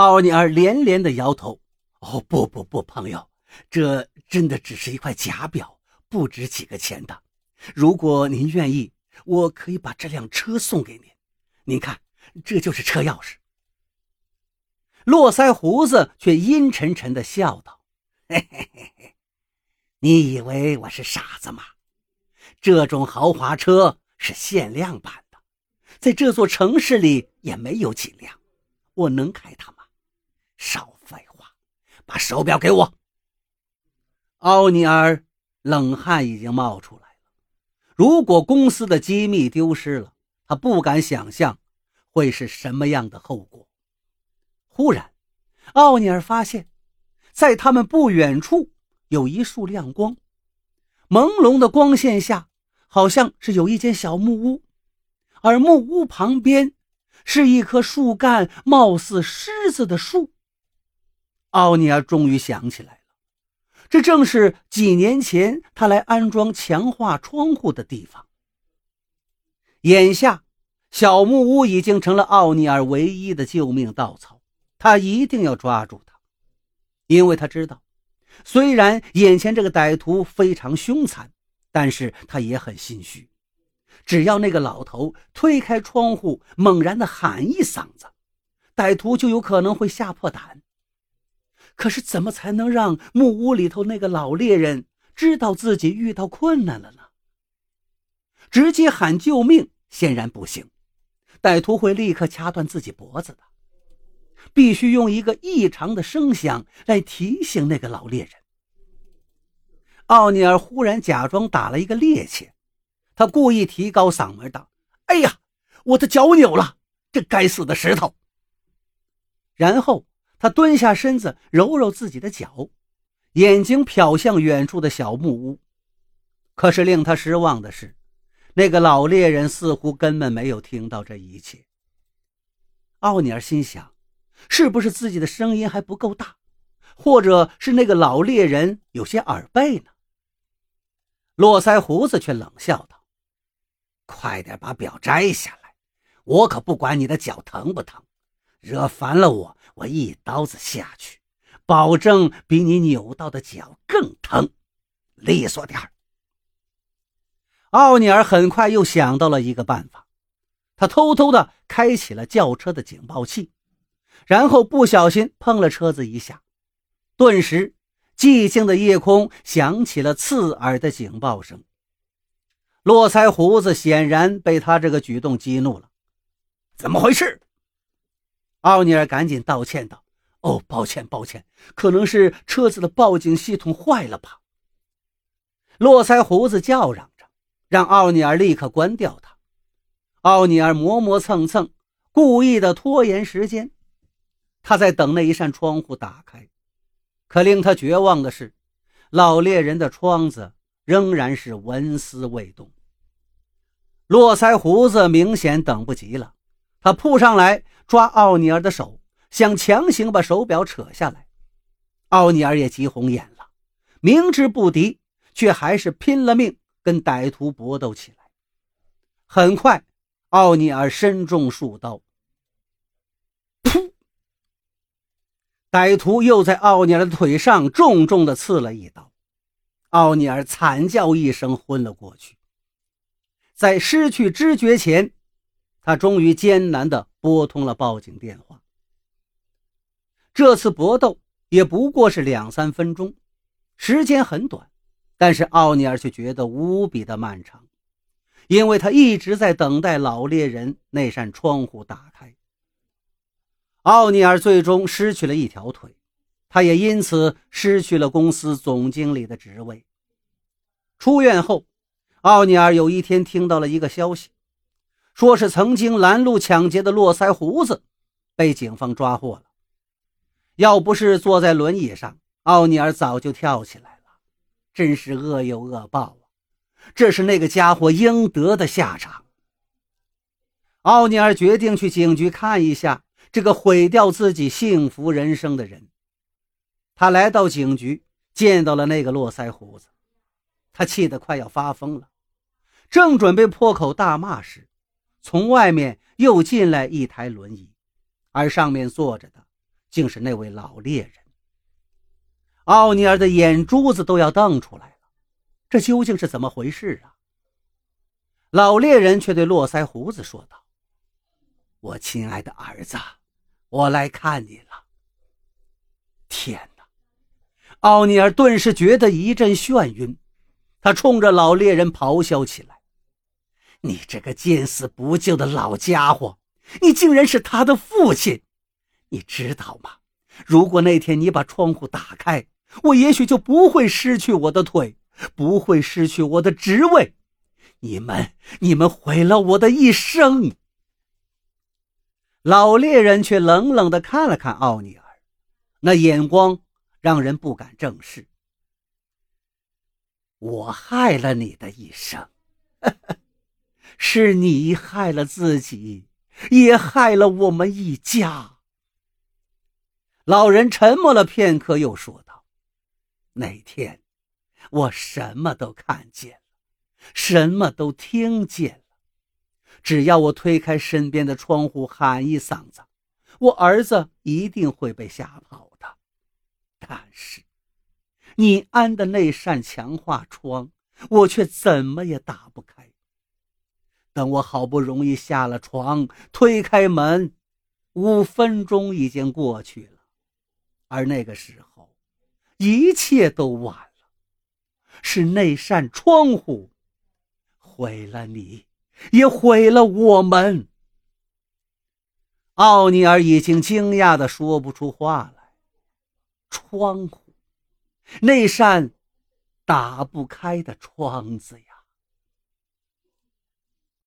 奥尼尔连连的摇头：“哦，不不不，朋友，这真的只是一块假表，不值几个钱的。如果您愿意，我可以把这辆车送给您。您看，这就是车钥匙。”络腮胡子却阴沉沉的笑道：“嘿嘿嘿嘿，你以为我是傻子吗？这种豪华车是限量版的，在这座城市里也没有几辆。我能开它吗？”少废话，把手表给我。奥尼尔冷汗已经冒出来了。如果公司的机密丢失了，他不敢想象会是什么样的后果。忽然，奥尼尔发现，在他们不远处有一束亮光，朦胧的光线下，好像是有一间小木屋，而木屋旁边是一棵树干貌似狮子的树。奥尼尔终于想起来了，这正是几年前他来安装强化窗户的地方。眼下，小木屋已经成了奥尼尔唯一的救命稻草，他一定要抓住他，因为他知道，虽然眼前这个歹徒非常凶残，但是他也很心虚。只要那个老头推开窗户，猛然的喊一嗓子，歹徒就有可能会吓破胆。可是，怎么才能让木屋里头那个老猎人知道自己遇到困难了呢？直接喊救命显然不行，歹徒会立刻掐断自己脖子的。必须用一个异常的声响来提醒那个老猎人。奥尼尔忽然假装打了一个趔趄，他故意提高嗓门道：“哎呀，我的脚扭了！这该死的石头！”然后。他蹲下身子，揉揉自己的脚，眼睛瞟向远处的小木屋。可是令他失望的是，那个老猎人似乎根本没有听到这一切。奥尼尔心想：是不是自己的声音还不够大，或者是那个老猎人有些耳背呢？络腮胡子却冷笑道：“快点把表摘下来，我可不管你的脚疼不疼，惹烦了我。”我一刀子下去，保证比你扭到的脚更疼，利索点儿。奥尼尔很快又想到了一个办法，他偷偷的开启了轿车的警报器，然后不小心碰了车子一下，顿时寂静的夜空响起了刺耳的警报声。络腮胡子显然被他这个举动激怒了，怎么回事？奥尼尔赶紧道歉道：“哦，抱歉，抱歉，可能是车子的报警系统坏了吧。”络腮胡子叫嚷着，让奥尼尔立刻关掉它。奥尼尔磨磨蹭蹭，故意的拖延时间。他在等那一扇窗户打开，可令他绝望的是，老猎人的窗子仍然是纹丝未动。络腮胡子明显等不及了，他扑上来。抓奥尼尔的手，想强行把手表扯下来。奥尼尔也急红眼了，明知不敌，却还是拼了命跟歹徒搏斗起来。很快，奥尼尔身中数刀，噗！歹徒又在奥尼尔的腿上重重地刺了一刀，奥尼尔惨叫一声，昏了过去。在失去知觉前。他终于艰难地拨通了报警电话。这次搏斗也不过是两三分钟，时间很短，但是奥尼尔却觉得无比的漫长，因为他一直在等待老猎人那扇窗户打开。奥尼尔最终失去了一条腿，他也因此失去了公司总经理的职位。出院后，奥尼尔有一天听到了一个消息。说是曾经拦路抢劫的络腮胡子被警方抓获了。要不是坐在轮椅上，奥尼尔早就跳起来了。真是恶有恶报啊！这是那个家伙应得的下场。奥尼尔决定去警局看一下这个毁掉自己幸福人生的人。他来到警局，见到了那个络腮胡子，他气得快要发疯了，正准备破口大骂时。从外面又进来一台轮椅，而上面坐着的竟是那位老猎人。奥尼尔的眼珠子都要瞪出来了，这究竟是怎么回事啊？老猎人却对络腮胡子说道：“我亲爱的儿子，我来看你了。”天哪！奥尼尔顿时觉得一阵眩晕，他冲着老猎人咆哮起来：“你这个见死不救的老家伙！你竟然是他的父亲！你知道吗？如果那天你把窗户打开，我也许就不会失去我的腿，不会失去我的职位。你们，你们毁了我的一生！”老猎人却冷冷地看了看奥尼尔，那眼光让人不敢正视。我害了你的一生，是你害了自己，也害了我们一家。老人沉默了片刻，又说道：“那天，我什么都看见了，什么都听见了。只要我推开身边的窗户，喊一嗓子，我儿子一定会被吓跑的。但是……”你安的那扇强化窗，我却怎么也打不开。等我好不容易下了床，推开门，五分钟已经过去了，而那个时候，一切都晚了。是那扇窗户毁了你，也毁了我们。奥尼尔已经惊讶的说不出话来。窗户。那扇打不开的窗子呀！